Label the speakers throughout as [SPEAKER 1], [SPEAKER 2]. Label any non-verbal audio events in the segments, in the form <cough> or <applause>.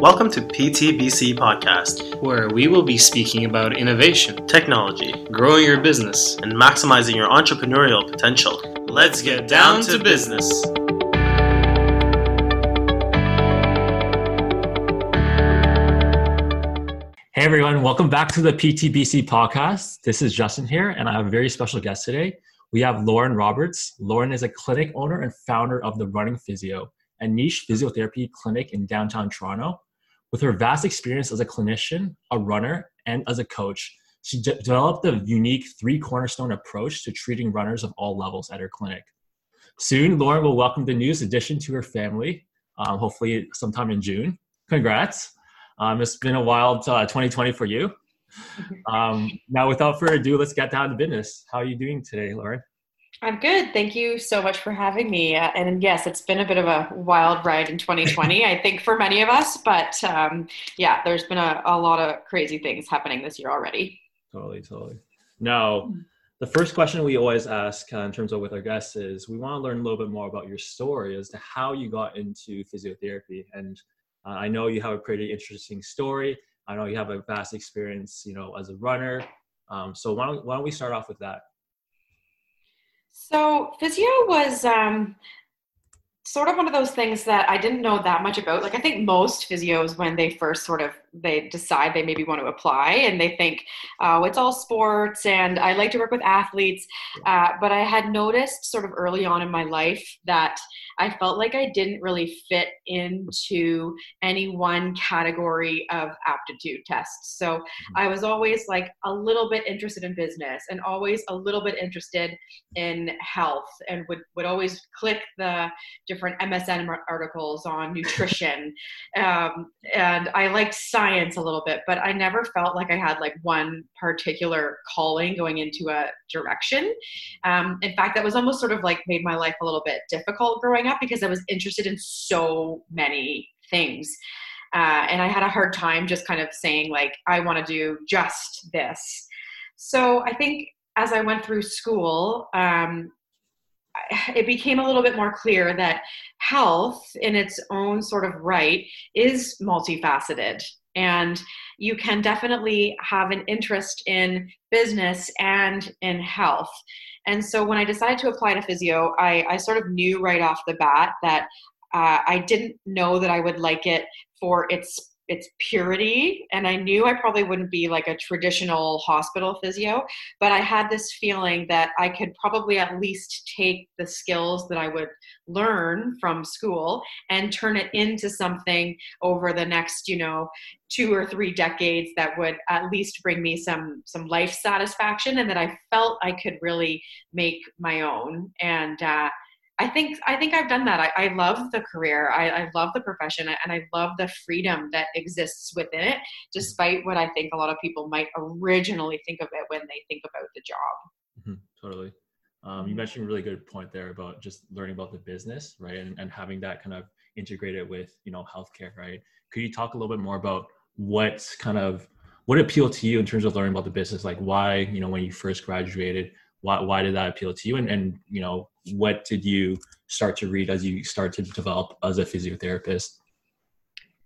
[SPEAKER 1] Welcome to PTBC Podcast,
[SPEAKER 2] where we will be speaking about innovation,
[SPEAKER 1] technology,
[SPEAKER 2] growing your business,
[SPEAKER 1] and maximizing your entrepreneurial potential.
[SPEAKER 2] Let's get down to business.
[SPEAKER 3] Hey everyone, welcome back to the PTBC podcast. This is Justin here, and I have a very special guest today. We have Lauren Roberts. Lauren is a clinic owner and founder of the Running Physio, a niche physiotherapy clinic in downtown Toronto. With her vast experience as a clinician, a runner, and as a coach, she de- developed a unique three cornerstone approach to treating runners of all levels at her clinic. Soon, Lauren will welcome the newest addition to her family, um, hopefully, sometime in June. Congrats. Um, it's been a wild uh, 2020 for you. <laughs> Um, now, without further ado, let's get down to business. How are you doing today, Lauren?
[SPEAKER 4] I'm good. Thank you so much for having me. Uh, and yes, it's been a bit of a wild ride in 2020, I think, for many of us. But um, yeah, there's been a, a lot of crazy things happening this year already.
[SPEAKER 3] Totally, totally. Now, the first question we always ask uh, in terms of with our guests is we want to learn a little bit more about your story as to how you got into physiotherapy. And uh, I know you have a pretty interesting story. I know you have a vast experience, you know, as a runner. Um, so why don't, why don't we start off with that?
[SPEAKER 4] So physio was um, sort of one of those things that I didn't know that much about. Like I think most physios, when they first sort of they decide they maybe want to apply and they think, oh, it's all sports and I like to work with athletes. Uh, but I had noticed sort of early on in my life that I felt like I didn't really fit into any one category of aptitude tests. So mm-hmm. I was always like a little bit interested in business and always a little bit interested in health and would, would always click the different MSN articles on nutrition. <laughs> um, and I liked science a little bit, but I never felt like I had like one particular calling going into a direction. Um, in fact, that was almost sort of like made my life a little bit difficult growing up because I was interested in so many things. Uh, and I had a hard time just kind of saying, like, I want to do just this. So I think as I went through school, um, it became a little bit more clear that health in its own sort of right is multifaceted and you can definitely have an interest in business and in health. And so when i decided to apply to physio i, I sort of knew right off the bat that uh, i didn't know that i would like it for its its purity and i knew i probably wouldn't be like a traditional hospital physio but i had this feeling that i could probably at least take the skills that i would learn from school and turn it into something over the next you know two or three decades that would at least bring me some some life satisfaction and that i felt i could really make my own. And uh, I think I think I've done that. I, I love the career. I, I, love the profession, and I love the freedom that exists within it. Despite what I think a lot of people might originally think of it when they think about the job.
[SPEAKER 3] Mm-hmm, totally. Um, you mentioned a really good point there about just learning about the business, right, and, and having that kind of integrated with you know healthcare, right? Could you talk a little bit more about what kind of what appealed to you in terms of learning about the business? Like why you know when you first graduated, why why did that appeal to you, and and you know what did you start to read as you start to develop as a physiotherapist?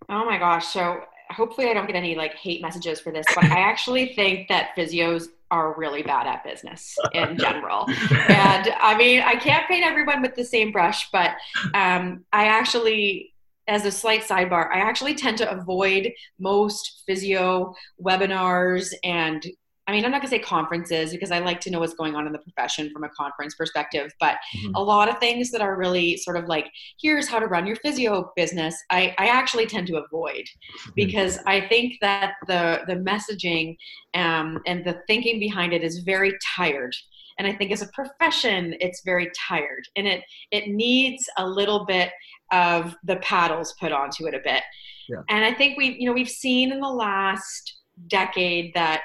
[SPEAKER 4] Oh my gosh. So hopefully I don't get any like hate messages for this, but I actually <laughs> think that physios are really bad at business in <laughs> general. and I mean, I can't paint everyone with the same brush, but um, I actually as a slight sidebar, I actually tend to avoid most physio webinars and I mean, I'm not going to say conferences because I like to know what's going on in the profession from a conference perspective, but mm-hmm. a lot of things that are really sort of like, here's how to run your physio business, I, I actually tend to avoid mm-hmm. because I think that the, the messaging um, and the thinking behind it is very tired. And I think as a profession, it's very tired and it, it needs a little bit of the paddles put onto it a bit. Yeah. And I think we've, you know, we've seen in the last decade that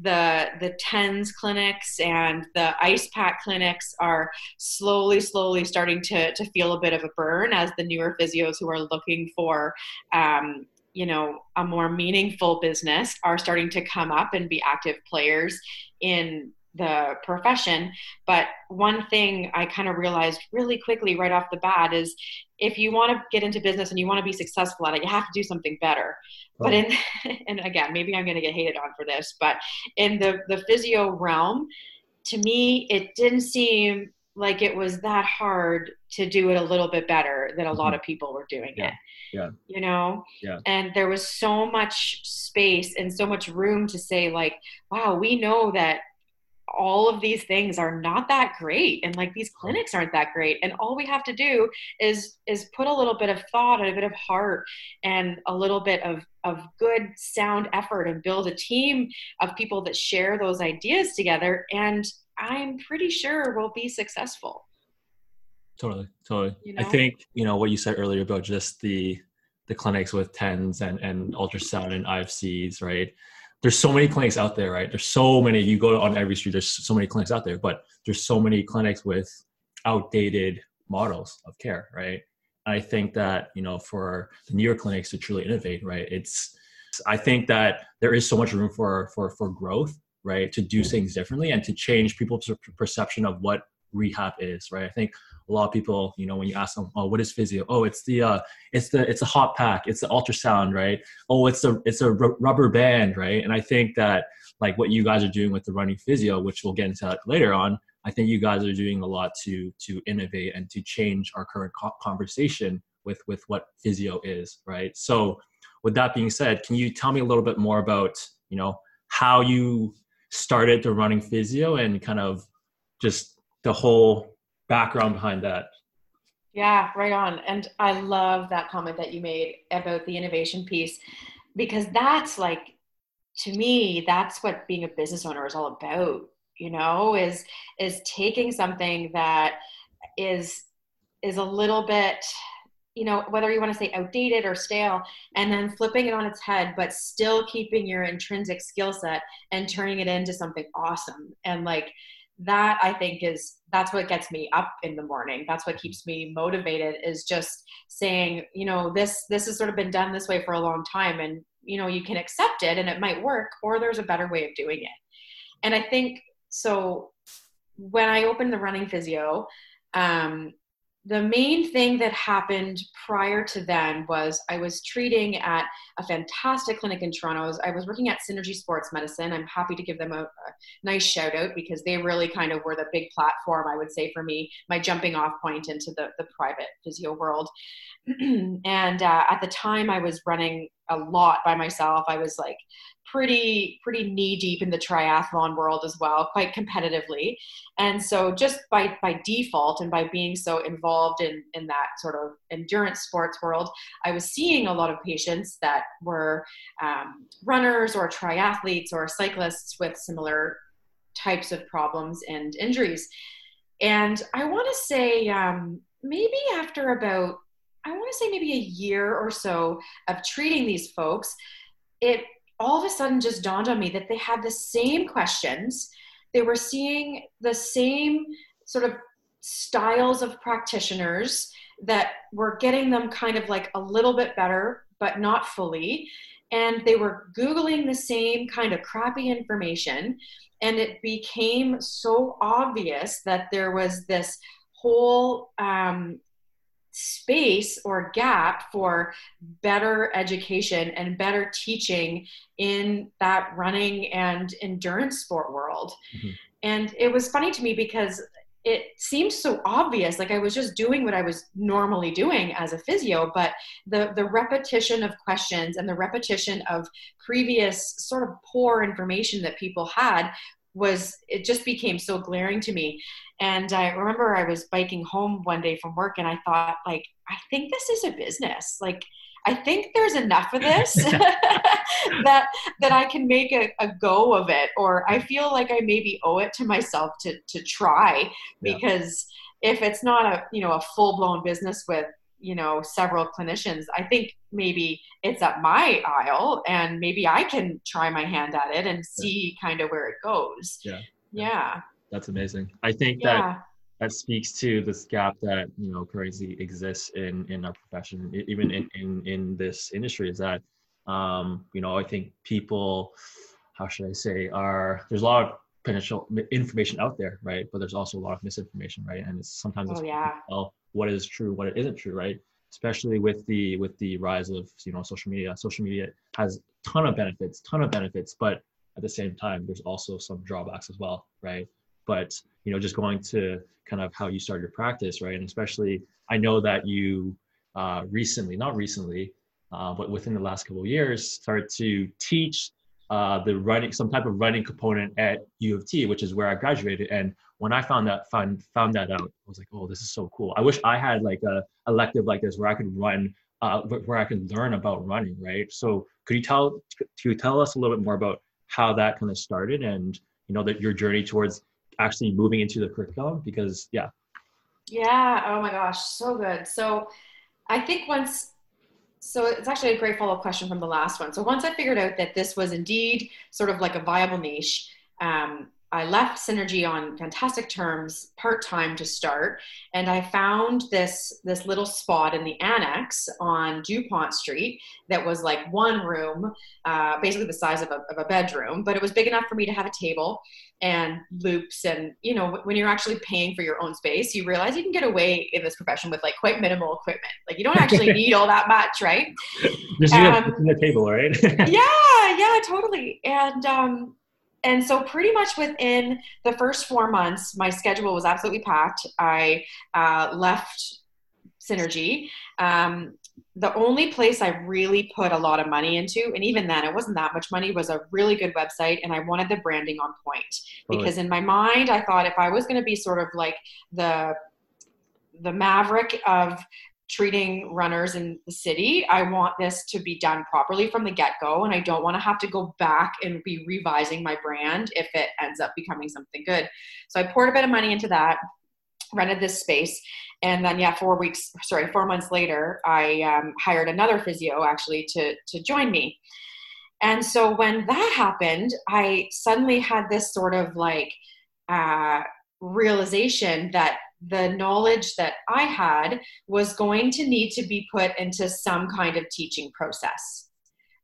[SPEAKER 4] the the TENS clinics and the ice pack clinics are slowly slowly starting to to feel a bit of a burn as the newer physios who are looking for um, you know a more meaningful business are starting to come up and be active players in the profession. But one thing I kind of realized really quickly right off the bat is if you want to get into business and you want to be successful at it, you have to do something better. Oh. But in <laughs> and again, maybe I'm going to get hated on for this, but in the the physio realm, to me, it didn't seem like it was that hard to do it a little bit better than a lot mm-hmm. of people were doing
[SPEAKER 3] yeah.
[SPEAKER 4] it.
[SPEAKER 3] Yeah.
[SPEAKER 4] You know?
[SPEAKER 3] Yeah.
[SPEAKER 4] And there was so much space and so much room to say, like, wow, we know that all of these things are not that great and like these clinics aren't that great and all we have to do is is put a little bit of thought and a bit of heart and a little bit of of good sound effort and build a team of people that share those ideas together and i'm pretty sure we'll be successful.
[SPEAKER 3] Totally totally. You know? i think you know what you said earlier about just the the clinics with tens and and ultrasound and ifcs right there's so many clinics out there, right? There's so many. You go on every street. There's so many clinics out there, but there's so many clinics with outdated models of care, right? I think that you know for the newer clinics to truly innovate, right? It's I think that there is so much room for for for growth, right? To do mm. things differently and to change people's perception of what rehab is, right? I think a lot of people, you know, when you ask them, "Oh, what is physio?" Oh, it's the uh, it's the it's a hot pack, it's the ultrasound, right? Oh, it's a it's a r- rubber band, right? And I think that like what you guys are doing with the running physio, which we'll get into later on, I think you guys are doing a lot to to innovate and to change our current co- conversation with with what physio is, right? So, with that being said, can you tell me a little bit more about you know how you started the running physio and kind of just the whole background behind that.
[SPEAKER 4] Yeah, right on. And I love that comment that you made about the innovation piece because that's like to me that's what being a business owner is all about, you know, is is taking something that is is a little bit you know whether you want to say outdated or stale and then flipping it on its head but still keeping your intrinsic skill set and turning it into something awesome and like that i think is that's what gets me up in the morning. That's what keeps me motivated is just saying you know this this has sort of been done this way for a long time and you know you can accept it and it might work or there's a better way of doing it. And i think so when i opened the running physio um, the main thing that happened prior to then was I was treating at a fantastic clinic in Toronto. I was working at Synergy Sports Medicine. I'm happy to give them a, a, nice shout out because they really kind of were the big platform, I would say, for me, my jumping off point into the, the private physio world. <clears throat> and uh, at the time, I was running a lot by myself. I was like pretty pretty knee deep in the triathlon world as well, quite competitively. And so just by by default and by being so involved in in that sort of endurance sports world, I was seeing a lot of patients that were um, runners or triathletes or cyclists with similar types of problems and injuries. And I want to say um, maybe after about I want to say maybe a year or so of treating these folks, it all of a sudden just dawned on me that they had the same questions. They were seeing the same sort of styles of practitioners that were getting them kind of like a little bit better, but not fully. And they were Googling the same kind of crappy information. And it became so obvious that there was this whole um, space or gap for better education and better teaching in that running and endurance sport world. Mm-hmm. And it was funny to me because it seemed so obvious like i was just doing what i was normally doing as a physio but the the repetition of questions and the repetition of previous sort of poor information that people had was it just became so glaring to me. And i remember i was biking home one day from work and i thought like i think this is a business. Like i think there's enough of this <laughs> <laughs> that that i can make a, a, go of it. Or i feel like i maybe owe it to myself to to try because yeah. if it's not a you know a full-blown business with you know several clinicians i think maybe it's up my aisle and maybe i can try my hand at it and see yeah. kind of where it goes.
[SPEAKER 3] Yeah.
[SPEAKER 4] Yeah.
[SPEAKER 3] That's amazing. I think yeah. that that speaks to this gap that you know currently exists in in our profession even in <laughs> in, in this industry is that um you know i think people how should i say are there's a lot of potential information out there, right? But there's also a lot of misinformation, right? And it's sometimes
[SPEAKER 4] Oh,
[SPEAKER 3] it's
[SPEAKER 4] yeah.
[SPEAKER 3] tell what is true, what isn't true, right? Especially with the with the rise of you know social media. Social media has ton of benefits, ton of benefits, but at the same time, there's also some drawbacks as well, right? But you know, just going to kind of how you start your practice, right? And especially, I know that you uh, recently, not recently, uh, but within the last couple of years, started to teach uh, the running, some type of running component at U of T, which is where I graduated. And when I found that found found that out, I was like, oh, this is so cool. I wish I had like a elective like this where I could run, uh, where I could learn about running, right? So could you tell could you tell us a little bit more about how that kind of started and you know that your journey towards actually moving into the curriculum? Because yeah,
[SPEAKER 4] Yeah. Oh my gosh, so good. So I think once, so it's actually a great follow up question from the last one. So once I figured out that this was indeed sort of like a viable niche, um, I left Synergy on fantastic terms, part time to start, and I found this this little spot in the annex on Dupont Street that was like one room, uh, basically the size of a, of a bedroom, but it was big enough for me to have a table and loops. And you know, when you're actually paying for your own space, you realize you can get away in this profession with like quite minimal equipment. Like you don't actually <laughs> need all that much, right?
[SPEAKER 3] just
[SPEAKER 4] Um,
[SPEAKER 3] a, need a table, right? <laughs>
[SPEAKER 4] yeah yeah totally and um and so pretty much within the first four months my schedule was absolutely packed. I uh, left synergy. Um, the only place i really put a lot of money into and even then it wasn't that much money was a really good website and i wanted the branding on point. Because in my mind i thought if i was going to be sort of like the the maverick of treating runners in the city. I want this to be done properly from the get-go and i don't want to have to go back and be revising my brand if it ends up becoming something good. So i poured a bit of money into that rented this space and then yeah four weeks sorry four months later i um, hired another physio actually to to join me. And so when that happened i suddenly had this sort of like uh, realization that the knowledge that I had was going to need to be put into some kind of teaching process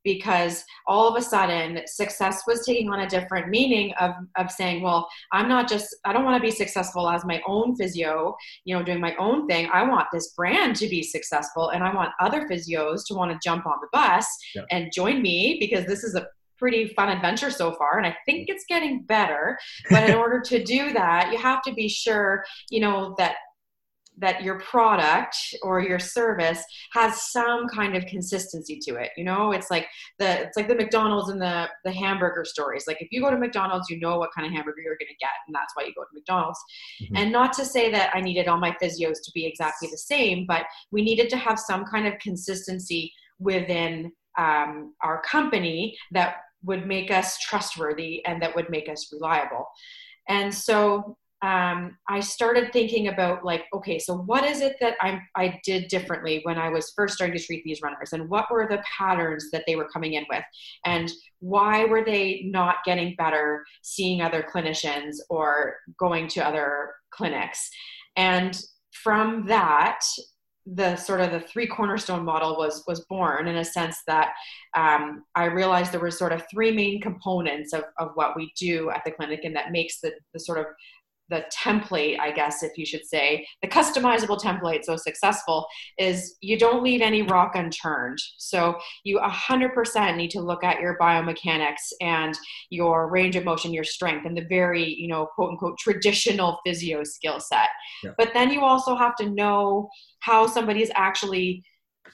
[SPEAKER 4] because all of a sudden success was taking on a different meaning of, of saying well i'm not just i don't want to be successful as my own physio you know doing my own thing i want this brand to be successful and i want other physios to want to jump on the bus
[SPEAKER 3] Yeah.
[SPEAKER 4] and join me because this is a pretty fun adventure so far and i think it's getting better but in order to do that you have to be sure you know that that your product or your service has some kind of consistency to it. You know it's like the it's like the mcdonald's and the the hamburger stories. Like if you go to mcdonald's you know what kind of hamburger you're going to get and that's why you go to mcdonald's.
[SPEAKER 3] Mhm.
[SPEAKER 4] and not to say that i needed all my physios to be exactly the same but we needed to have some kind of consistency within um, our company that would make us trustworthy and that would make us reliable. And so um, I started thinking about like, okay, so what is it that I I did differently when I was first starting to treat these runners, and what were the patterns that they were coming in with, and why were they not getting better seeing other clinicians or going to other clinics, and from that the sort of the three cornerstone model was was born in a sense that um, I realized there were sort of three main components of, of what we do at the clinic and that makes the, the sort of the template, I guess, if you should say, the customizable template so successful is you don't leave any rock unturned. So you 100% need to look at your biomechanics and your range of motion, your strength, and the very, you know, quote unquote, traditional physio skill set.
[SPEAKER 3] Yeah.
[SPEAKER 4] But then you also have to know how somebody is actually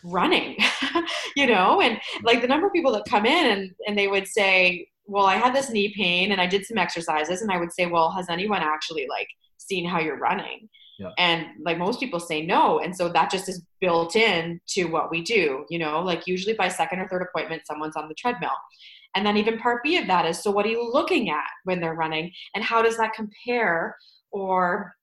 [SPEAKER 4] running, <laughs> you know, and like the number of people that come in and, and they would say, well, I had this knee pain and I did some exercises. And I would say, well, has anyone actually like seen how you're running?
[SPEAKER 3] Yeah.
[SPEAKER 4] And like most people say no. And so that just is built in to what we do, you know, like usually by second or third appointment, someone's on the treadmill. And then even part B of that is so what are you looking at when they're running? And how does that compare or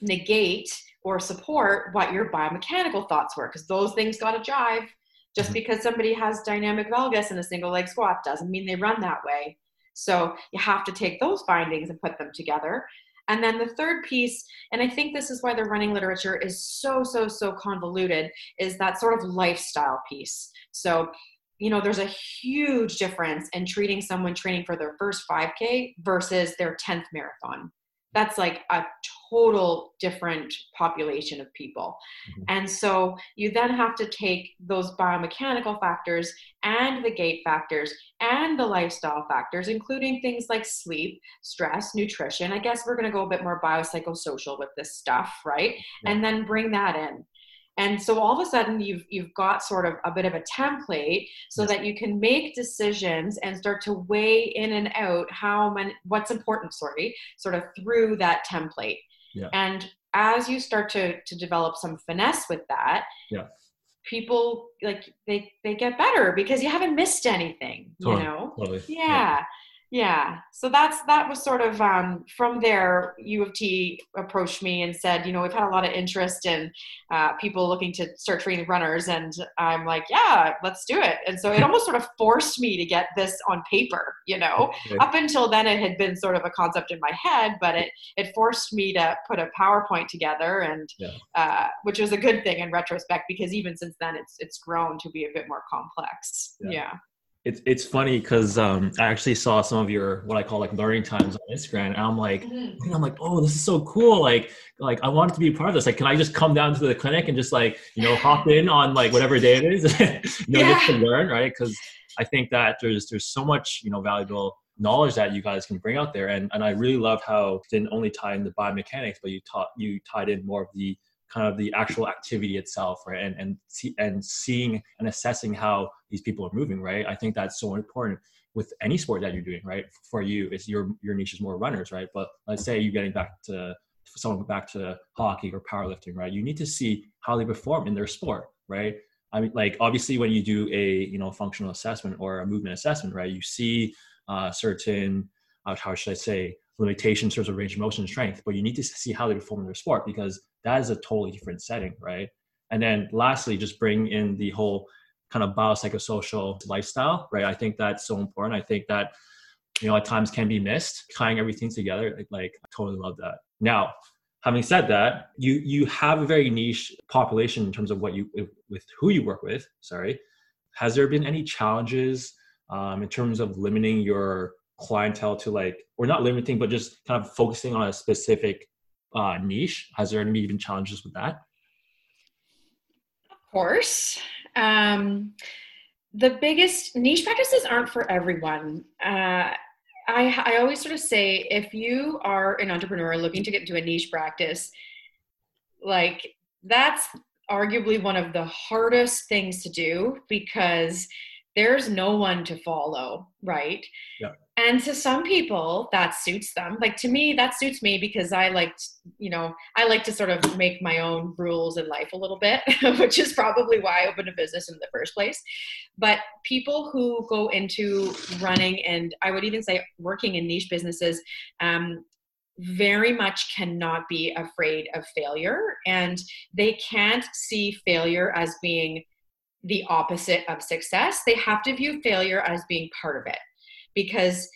[SPEAKER 4] negate or support what your biomechanical thoughts were? Because those things got to jive. Just
[SPEAKER 3] Mhm.
[SPEAKER 4] because somebody has dynamic valgus in a single leg squat doesn't mean they run that way. So you have to take those findings and put them together. And then the third piece, and I think this is why the running literature is so, so, so convoluted, is that sort of lifestyle piece. So you know, there's a huge difference in treating someone training for their first 5K versus their 10th marathon. That's like a total different population of people. Mm-hmm. And so you then have to take those biomechanical factors and the gait factors and the lifestyle factors, including things like sleep, stress, nutrition. I guess we're going to go a bit more biopsychosocial with this stuff, right? Yeah. And then bring that in and so all of a sudden you've you've got sort of a bit of a template so yes. that you can make decisions and start to weigh in and out how many what's important sorry sort of through that template yeah. and as you start to to develop some finesse with that
[SPEAKER 3] yeah
[SPEAKER 4] people like they they get better because you haven't missed anything totally. you know
[SPEAKER 3] totally.
[SPEAKER 4] yeah. yeah yeah so that's that was sort of um, from there u of t approached me and said you know we've had a lot of interest in uh, people looking to start training runners and i'm like yeah let's do it and so it <laughs> almost sort of forced me to get this on paper you know okay. up until then it had been sort of a concept in my head but it it forced me to put a powerpoint together and yeah. uh, which was a good thing in retrospect because even since then it's it's grown to be a bit more complex yeah. yeah
[SPEAKER 3] it's it's funny because um, I actually saw some of your what I call like learning times on Instagram, and I'm like, mm-hmm. I'm like, oh, this is so cool. Like, like I wanted to be a part of this. Like, can I just come down to the clinic and just like you know hop in on like whatever day it is, <laughs> you know, yeah. just to learn, right? Because I think that there's there's so much you know valuable knowledge that you guys can bring out there, and and I really love how didn't only tie in the biomechanics, but you taught you tied in more of the kind of the actual activity itself, right? And and see, and seeing and assessing how these people are moving, right? I think that's so important with any sport that you're doing, right? For you, it's your your niche is more runners, right? But let's say you're getting back to someone back to hockey or powerlifting, right? You need to see how they perform in their sport, right? I mean, like obviously when you do a you know functional assessment or a movement assessment, right? You see uh, certain uh, how should I say limitations in terms of range of motion strength, but you need to see how they perform in their sport because that is a totally different setting, right? And then lastly, just bring in the whole kind of biopsychosocial lifestyle, right? I think that's so important. I think that, you know, at times can be missed, tying everything together. Like, like I totally love that. Now, having said that, you you have a very niche population in terms of what you with who you work with. Sorry, has there been any challenges um, in terms of limiting your clientele to like, or not limiting, but just kind of focusing on a specific uh, niche? Has there any even challenges with that?
[SPEAKER 4] Of course. Um, the biggest niche practices aren't for everyone. Uh, I, I always sort of say if you are an entrepreneur looking to get into a niche practice, like that's arguably one of the hardest things to do because there's no one to follow, right?
[SPEAKER 3] Yeah.
[SPEAKER 4] And to some people, that suits them. Like to me, that suits me because I like, you know, I like to sort of make my own rules in life a little bit, <laughs> which is probably why I opened a business in the first place. But people who go into running and I would even say working in niche businesses, um, very much cannot be afraid of failure and they can't see failure as being the opposite of success. They have to view failure as being part of it because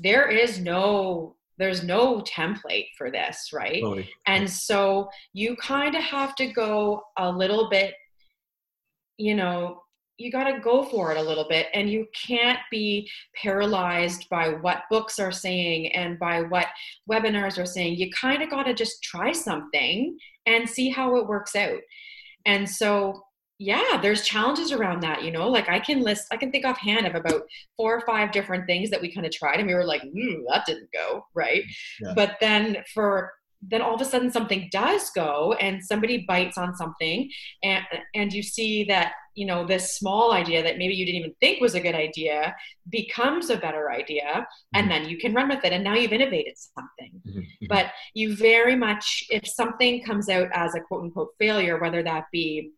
[SPEAKER 4] there is no there's no template for this right totally. and so you kind of have to go a little bit you know you got to go for it a little bit and you can't be paralyzed by what books are saying and by what webinars are saying you kind of got to just try something and see how it works out and so yeah there's challenges around that you know like i can list i can think offhand of about four or five different things that we kind of tried and we were like mm, that didn't go right yeah. but then for then all of a sudden something does go and somebody bites on something and and you see that you know this small idea that maybe you didn't even think was a good idea becomes a better idea mm-hmm. and then you can run with it and now you've innovated something mm-hmm. mm-hmm. but you very much if something comes out as a quote unquote failure whether that be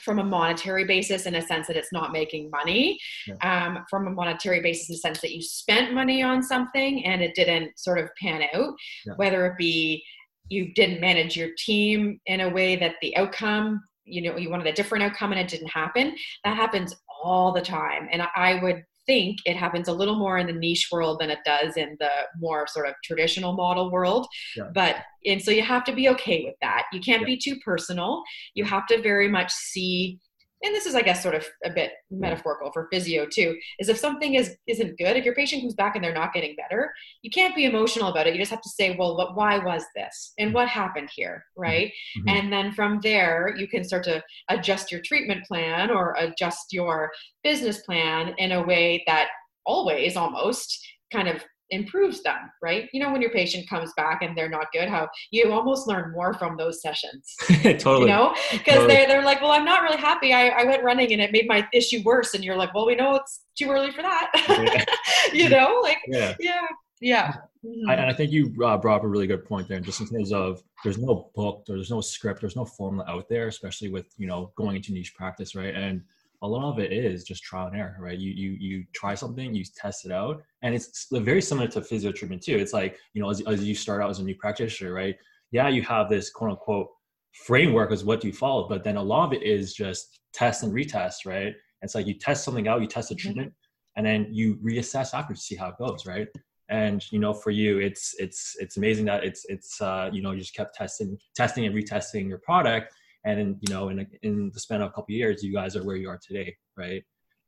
[SPEAKER 4] from a monetary basis in a sense that it's not making money yeah. um, from a monetary basis in the sense that you spent money on something and it didn't sort of pan out yeah. whether it be you didn't manage your team in a way that the outcome you know you wanted a different outcome and it didn't happen that happens all the time and i would think it happens a little more in the niche world than it does in the more sort of traditional model world. Yeah. But and so you have to be okay with that. You can't yeah. be too personal. You have to very much see and this is i guess sort of a bit metaphorical for physio too is if something is isn't good if your patient comes back and they're not getting better you can't be emotional about it. You just have to say well what, why was this? And what happened here? Right? Mm-hmm. and then from there you can start to adjust your treatment plan or adjust your business plan in a way that always almost kind of improves them, right? You know, when your patient comes back and they're not good, how you almost learn more from those sessions. <laughs>
[SPEAKER 3] totally.
[SPEAKER 4] You know, because totally. they're, they're like, well, I'm not really happy. I, I went running and it made my issue worse. And you're like, well, we know it's too early for that. Yeah. <laughs> you know, like, yeah. Yeah. yeah.
[SPEAKER 3] Mm-hmm. I, and I think you uh, brought up a really good point there, just in terms of there's no book, there's no script, there's no formula out there, especially with you know going into niche practice, right? And a lot of it is just trial and error, right? You you you try something, you test it out, and it's very similar to physio treatment too. It's like you know, as, as you start out as a new practitioner, right? Yeah, you have this quote unquote framework as what you follow, but then a lot of it is just test and retest, right? It's like you test something out, you test a mm-hmm. treatment, and then you reassess after to see how it goes, right? And you know, for you, it's it's it's amazing that it's it's uh, you know you just kept testing, testing and retesting your product, and in, you know in, in the span of a couple of years you guys are where you are today right?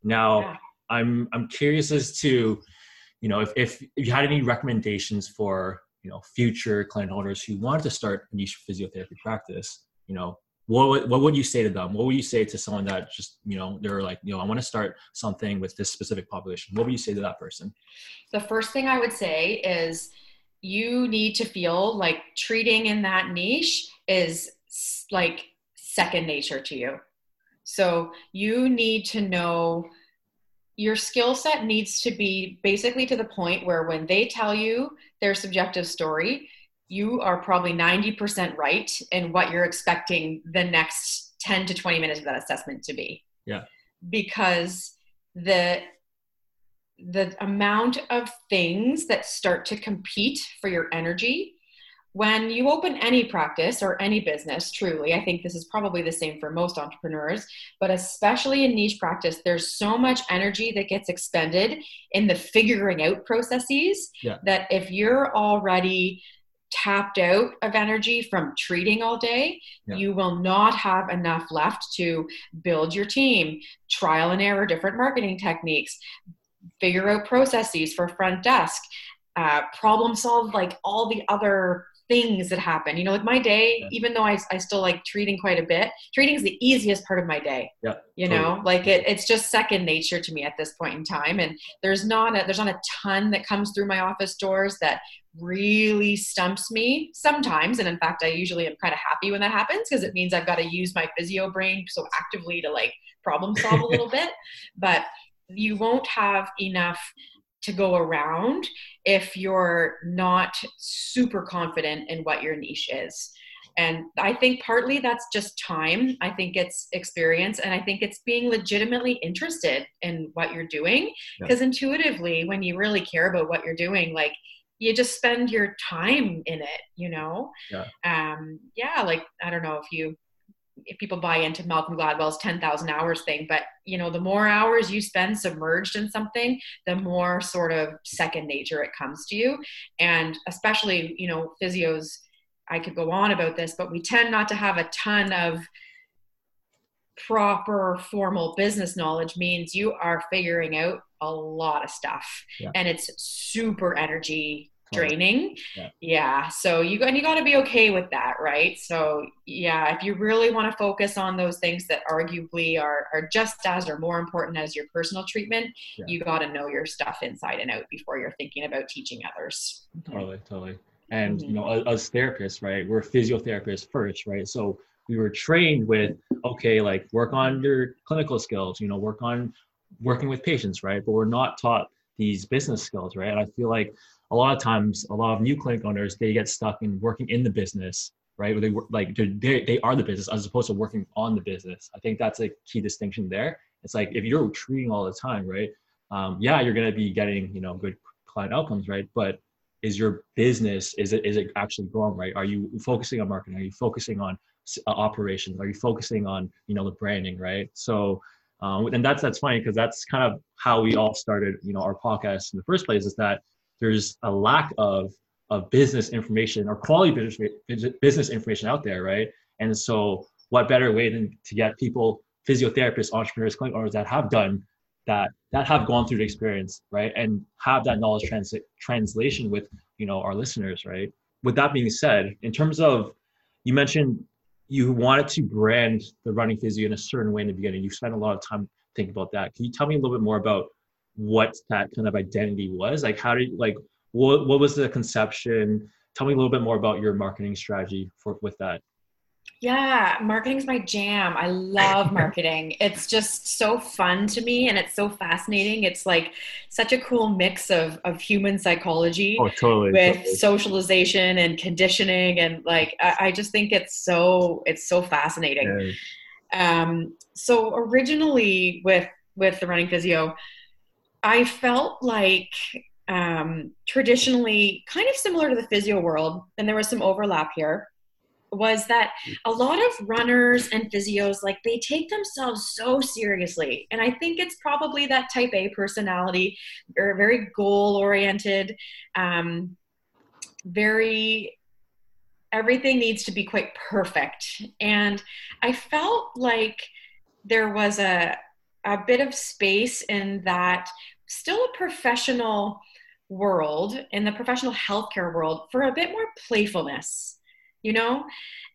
[SPEAKER 3] Now yeah. i'm i'm curious as to you know if, if you had any recommendations for you know future client owners who wanted to start a niche physiotherapy practice you know what what would you say to them? What would you say to someone that just you know they're like you know i want to start something with this specific population. What would you say to that person?
[SPEAKER 4] The first thing i would say is you need to feel like treating in that niche is like second nature to you. So you need to know your skill set needs to be basically to the point where when they tell you their subjective story, you are probably 90% right in what you're expecting the next 10 to 20 minutes of that assessment to be.
[SPEAKER 3] Yeah.
[SPEAKER 4] Because the the amount of things that start to compete for your energy when you open any practice or any business, truly, I think this is probably the same for most entrepreneurs, but especially in niche practice, there's so much energy that gets expended in the figuring out processes yeah. that if you're already tapped out of energy from treating all day, yeah. you will not have enough left to build your team, trial and error different marketing techniques, figure out processes for front desk. Uh, problem solve like all the other things that happen. You know, like my day, yeah. even though I, I still like treating quite a bit, treating is the easiest part of my day.
[SPEAKER 3] Yeah.
[SPEAKER 4] You totally. know, like it, it's just second nature to me at this point in time. And there's not a, there's not a ton that comes through my office doors that really stumps me sometimes. And in fact, I usually am kind of happy when that happens because it means I've got to use my physio brain so actively to like problem solve a little <laughs> bit. But you won't have enough to go around if you're not super confident in what your niche is. And I think partly that's just time. I think it's experience. And I think it's being legitimately interested in what you're doing. Because yeah. intuitively, when you really care about what you're doing, like you just spend your time in it, you know?
[SPEAKER 3] Yeah.
[SPEAKER 4] Um, yeah, like I don't know if you if people buy into Malcolm Gladwell's 10,000 hours thing, but you know, the more hours you spend submerged in something, the more sort of second nature it comes to you. And especially, you know, physios, I could go on about this, but we tend not to have a ton of proper formal business knowledge means you are figuring out a lot of stuff yeah. and it's super energy draining. Yeah. yeah. So you and you got to be okay with that, right? So yeah, if you really want to focus on those things that arguably are are just as or more important as your personal treatment, yeah. you got to know your stuff inside and out before you're thinking about teaching others.
[SPEAKER 3] Totally, totally. And mm-hmm. you know, as, as therapists, right? We're physiotherapists first, right? So we were trained with okay, like work on your clinical skills, you know, work on working with patients, right? But we're not taught these business skills, right? And I feel like a lot of times a lot of new clinic owners they get stuck in working in the business right? Where they work like they they are the business as opposed to working on the business. I think that's a key distinction there. It's like if you're treating all the time right um, yeah you're going to be getting you know good client outcomes right? But is your business is it is it actually growing right? Are you focusing on marketing? Are you focusing on uh, operations? Are you focusing on you know the branding right? So um, and that's that's funny because that's kind of how we all started you know our podcast in the first place is that there's a lack of of business information or quality business business information out there, right? And so, what better way than to get people physiotherapists, entrepreneurs, clinic owners that have done that that have gone through the experience, right, and have that knowledge trans- translation with you know our listeners, right. With that being said, in terms of you mentioned you wanted to brand the running physio in a certain way in the beginning. You spent a lot of time thinking about that. Can you tell me a little bit more about what that kind of identity was? Like, how did like what what was the conception? Tell me a little bit more about your marketing strategy for with that.
[SPEAKER 4] Yeah, marketing's my jam. I love <laughs> marketing. it's just so fun to me and it's so fascinating. It's like such a cool mix of of human psychology
[SPEAKER 3] oh, totally,
[SPEAKER 4] with
[SPEAKER 3] totally.
[SPEAKER 4] socialization and conditioning and like I, I, just think it's so it's so fascinating. Yeah. Um so originally with with the running physio, I felt like um traditionally kind of similar to the physio world, and there was some overlap here was that a lot of runners and physios like they take themselves so seriously. And i think it's probably that type a personality very goal oriented um, very everything needs to be quite perfect. And i felt like there was a a bit of space in that still a professional world in the professional healthcare world for a bit more playfulness you know?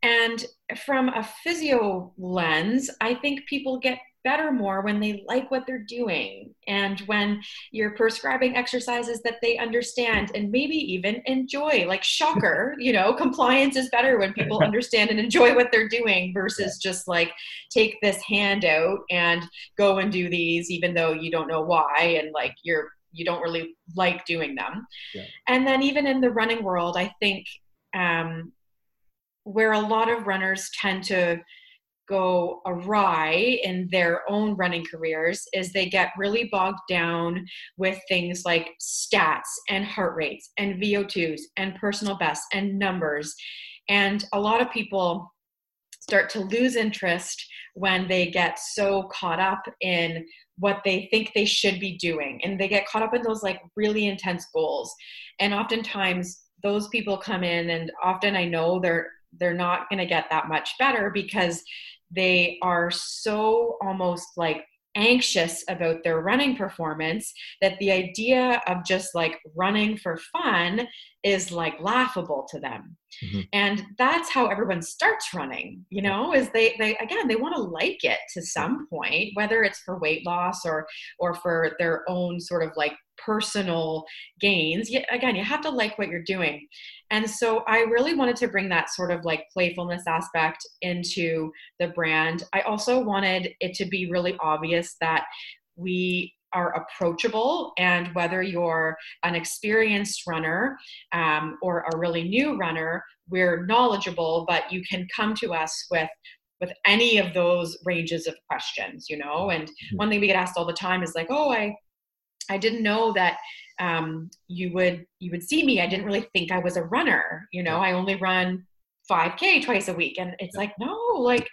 [SPEAKER 4] And from a physio lens, I think people get better more when they like what they're doing and when you're prescribing exercises that they understand and maybe even enjoy. Like shocker <laughs> you know compliance is better when people understand and enjoy what they're doing versus just like take this handout and go and do these even though you don't know why and like you're you don't really like doing them. Yeah. and then even in the running world i think um, where a lot of runners tend to go awry in their own running careers is they get really bogged down with things like stats and heart rates and VO2s and personal bests and numbers. And a lot of people start to lose interest when they get so caught up in what they think they should be doing and they get caught up in those like really intense goals and oftentimes those people come in and often i know they're they're not going to get that much better because they are so almost like anxious about their running performance that the idea of just like running for fun is like laughable to them mm-hmm. and that's how everyone starts running you know is they they again they want to like it to some point whether it's for weight loss or or for their own sort of like personal gains. Yet again you have to like what you're doing. And so i really wanted to bring that sort of like playfulness aspect into the brand. I also wanted it to be really obvious that we are approachable and whether you're an experienced runner um, or a really new runner we're knowledgeable but you can come to us with with any of those ranges of questions you know? And mm-hmm. one thing we get asked all the time is like oh i I didn't know that um, you would you would see me. I didn't really think I was a runner. You know, I only run 5K twice a week, and it's like no, like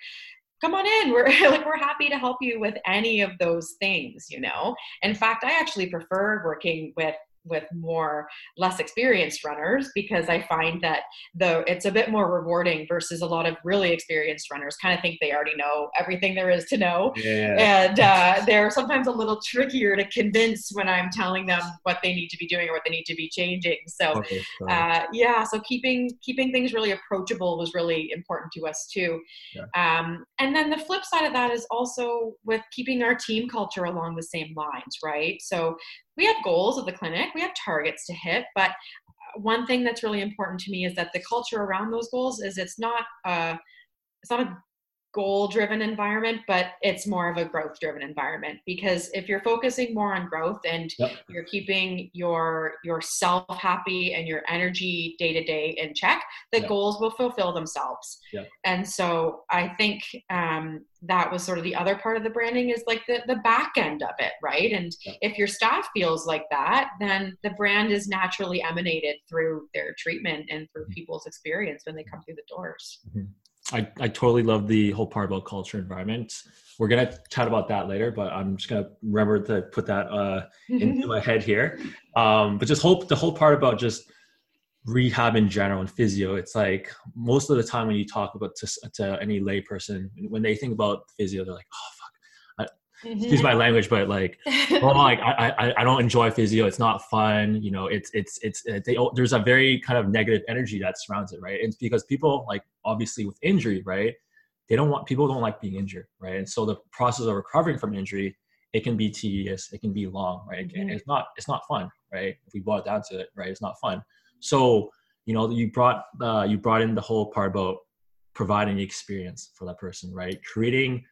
[SPEAKER 4] come on in. <laughs> We're like we're happy to help you with any of those things. You know, in fact, I actually prefer working with with more less experienced runners because I find that though it's a bit more rewarding versus a lot of really experienced runners kind of think they already know everything there is to know. Yeah. And uh, <laughs> they're sometimes a little trickier to convince when I'm telling them what they need to be doing or what they need to be changing. So uh, yeah, so keeping keeping things really approachable was really important to us too. Yeah. Um, and then the flip side of that is also with keeping our team culture along the same lines, right? So we have goals at the clinic, we have targets to hit, but uh, one thing that's really important to me is that the culture around those goals is it's not a, it's not a goal driven environment, but it's more of a growth driven environment because if you're focusing more on growth and yep. you're keeping your yourself happy and your energy day to day in check, the yep. goals will fulfill themselves. Yep. And so I think um, that was sort of the other part of the branding is like the, the back end of it, right? And if your staff feels like that, then the brand is naturally emanated through their treatment and through mm-hmm. people's experience when they come through the doors. Mm-hmm.
[SPEAKER 3] I, I totally love the whole part about culture environment. We're gonna chat about that later, but I'm just gonna remember to put that uh, into my head here. Um, but just hope the whole part about just rehab in general and physio, it's like most of the time when you talk about to, to any layperson, when they think about physio, they're like, oh excuse my language, but like, <laughs> oh, like I, I, I don't enjoy physio. It's not fun. You know, it's, it's, it's, uh, they, there's a very kind of negative energy that surrounds it, right? It's because people like obviously with injury, right? They don't want people don't like being injured, right? And so the process of recovering from injury, it can be tedious, it can be long, right? Mm-hmm. it's not, it's not fun, right? If we boil it down to it, right? It's not fun. So you know, you brought, uh, you brought in the whole part about providing the experience for that person, right? Creating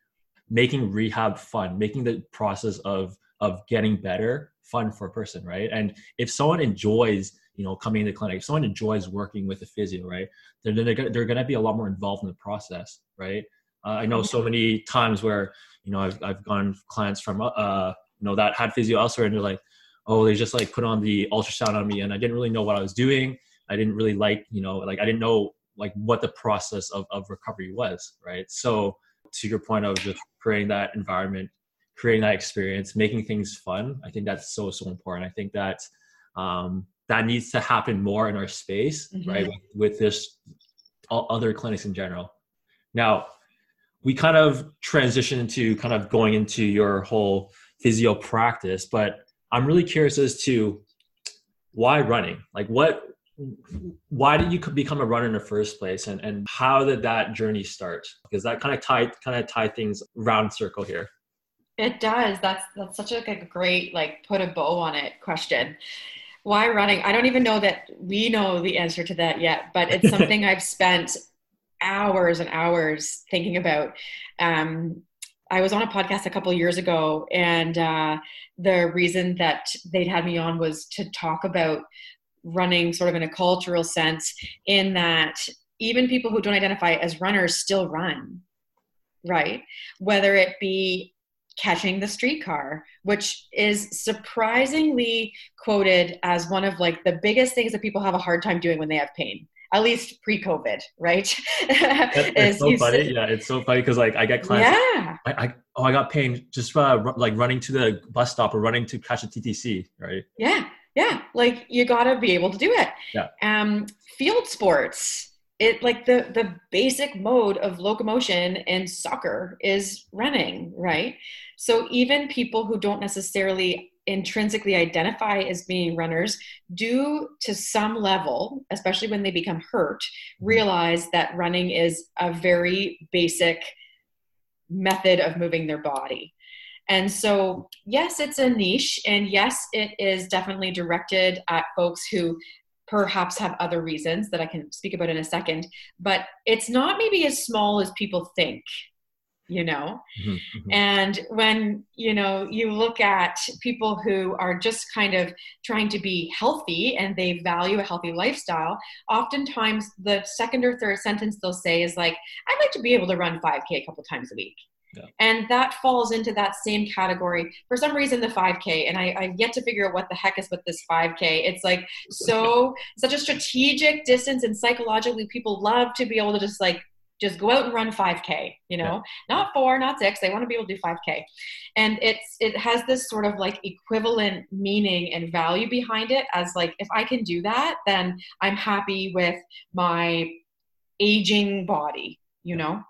[SPEAKER 3] making rehab fun, making the process of of getting better fun for a person, right? And if someone enjoys, you know, coming to the clinic, if someone enjoys working with a physio, right, then they're, they're, they're going to be a lot more involved in the process, right? Uh, I know so many times where, you know, I've, I've gone clients from, uh, you know, that had physio elsewhere and they're like, oh, they just like put on the ultrasound on me and I didn't really know what I was doing. I didn't really like, you know, like I didn't know like what the process of, of recovery was, right? So to your point of just creating that environment, creating that experience, making things fun. I think that's so so important. I think that um, that needs to happen more in our space, mm-hmm. right? With, with this other clinics in general. Now, we kind of transition into kind of going into your whole physio practice, but I'm really curious as to why running. Like, what why did you become a runner in the first place and, and how did that journey start? Because that kind of tie kind of tie things round circle here.
[SPEAKER 4] It does. That's that's such a, a great like put a bow on it question. Why running? I don't even know that we know the answer to that yet but it's <laughs> something i've spent hours and hours thinking about. Um, I was on a podcast a couple years ago, and uh, the reason that they'd had me on was to talk about running sort of in a cultural sense in that even people who don't identify as runners still run right whether it be catching the streetcar which is surprisingly quoted as one of like the biggest things that people have a hard time doing when they have pain at least pre-COVID, right?
[SPEAKER 3] it's <laughs> so funny. yeah, it's so funny because like I get clients. Yeah. I, I, oh I got pain just uh, like running to the bus stop or running to catch a TTC, right?
[SPEAKER 4] Yeah, yeah like you gotta be able to do it.
[SPEAKER 3] Yeah.
[SPEAKER 4] Um field sports it like the the basic mode of locomotion in soccer is running right? So even people who don't necessarily intrinsically identify as being runners do to some level especially when they become hurt mm-hmm. realize that running is a very basic method of moving their body and so, yes, it's a niche, and yes, it is definitely directed at folks who perhaps have other reasons that I can speak about in a second, but it's not maybe as small as people think you know mm-hmm, mm-hmm. and when you know you look at people who are just kind of trying to be healthy and they value a healthy lifestyle oftentimes the second or third sentence they'll say is like i'd like to be able to run 5k a couple times a week yeah. And that falls into that same category. For some reason, the 5K, and I, I've yet to figure out what the heck is with this 5K. It's like so, such a strategic distance, and psychologically, people love to be able to just like just go out and run 5k you know yeah. not four not six they want to be able to do 5k and it's it has this sort of like equivalent meaning and value behind it as like if i can do that then i'm happy with my aging body you know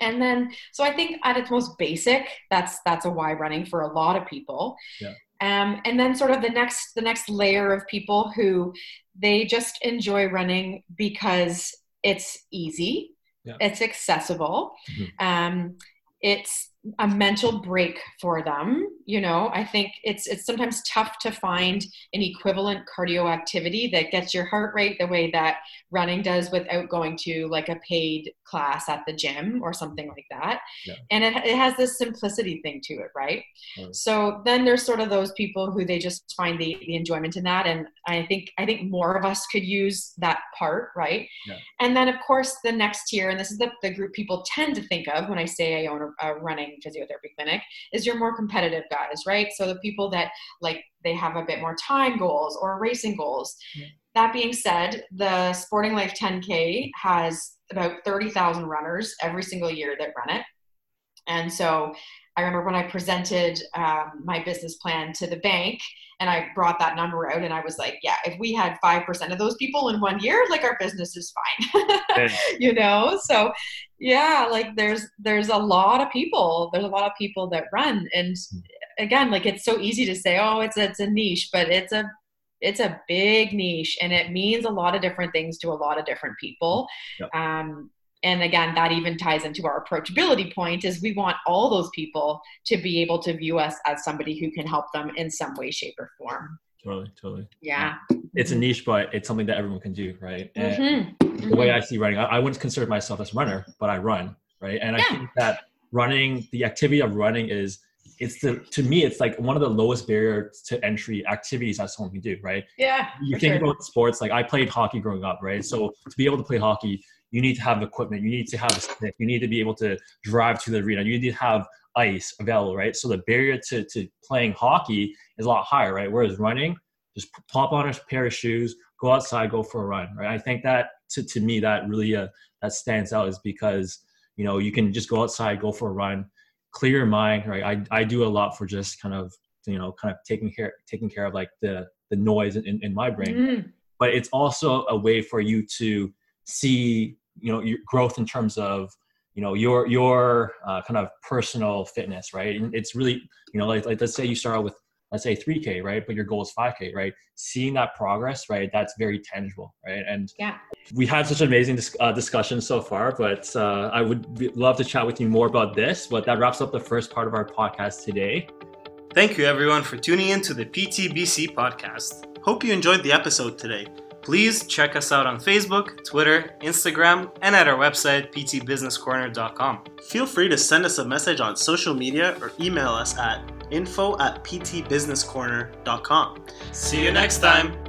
[SPEAKER 4] and then so i think at its most basic that's that's a why running for a lot of people
[SPEAKER 3] yeah.
[SPEAKER 4] um, and then sort of the next the next layer of people who they just enjoy running because it's easy yeah. it's accessible mm-hmm. um, it's a mental break for them you know i think it's it's sometimes tough to find an equivalent cardio activity that gets your heart rate the way that running does without going to like a paid class at the gym or something like that yeah. and it, it has this simplicity thing to it right? right so then there's sort of those people who they just find the, the enjoyment in that and i think i think more of us could use that part right
[SPEAKER 3] yeah.
[SPEAKER 4] and then of course the next tier and this is the, the group people tend to think of when i say i own a, a running physiotherapy clinic is your more competitive guys, right? So the people that like they have a bit more time goals or racing goals. Yeah. That being said, the Sporting Life 10K has about 30,000 runners every single year that run it. And so I remember when I presented um, my business plan to the bank and I brought that number out and I was like, yeah, if we had 5% of those people in one year, like our business is fine. <laughs> you know? So yeah, like there's there's a lot of people. There's a lot of people that run. And hmm. again, like it's so easy to say, oh, it's it's a niche, but it's a it's a big niche and it means a lot of different things to a lot of different people. Yep. Um, and again that even ties into our approachability point is we want all those people to be able to view us as somebody who can help them in some way shape or form
[SPEAKER 3] totally totally
[SPEAKER 4] yeah
[SPEAKER 3] it's a mm-hmm. niche but it's something that everyone can do right and mm-hmm. the way i see running I, I, wouldn't consider myself as a runner but i run right and yeah. i think that running the activity of running is it's the to me it's like one of the lowest barrier to entry activities that someone can do right
[SPEAKER 4] yeah
[SPEAKER 3] you think sure. about sports like i played hockey growing up right so to be able to play hockey you need to have equipment, you need to have a stick, you need to be able to drive to the arena, you need to have ice available, right? So the barrier to, to playing hockey is a lot higher, right? Whereas running, just pop on a pair of shoes, go outside, go for a run, right? I think that to, to me that really uh, that stands out is because you know you can just go outside, go for a run, clear your mind, right? I, I do a lot for just kind of you know kind of taking care taking care of like the the noise in, in my brain, mm. but it's also a way for you to see you know your growth in terms of you know your your uh, kind of personal fitness right? And it's really you know like, like let's say you start out with let's say 3k right? But your goal is 5k right? Seeing that progress right that's very tangible right? And
[SPEAKER 4] yeah.
[SPEAKER 3] we had such an amazing dis- uh, discussion so far but uh, i would be, love to chat with you more about this but that wraps up the first part of our podcast today.
[SPEAKER 1] Thank you everyone for tuning in to the ptbc podcast. Hope you enjoyed the episode today Please check us out on Facebook, Twitter, Instagram, and at our website, ptbusinesscorner.com. Feel free to send us a message on social media or email us at info at ptbusinesscorner.com.
[SPEAKER 2] See you next time.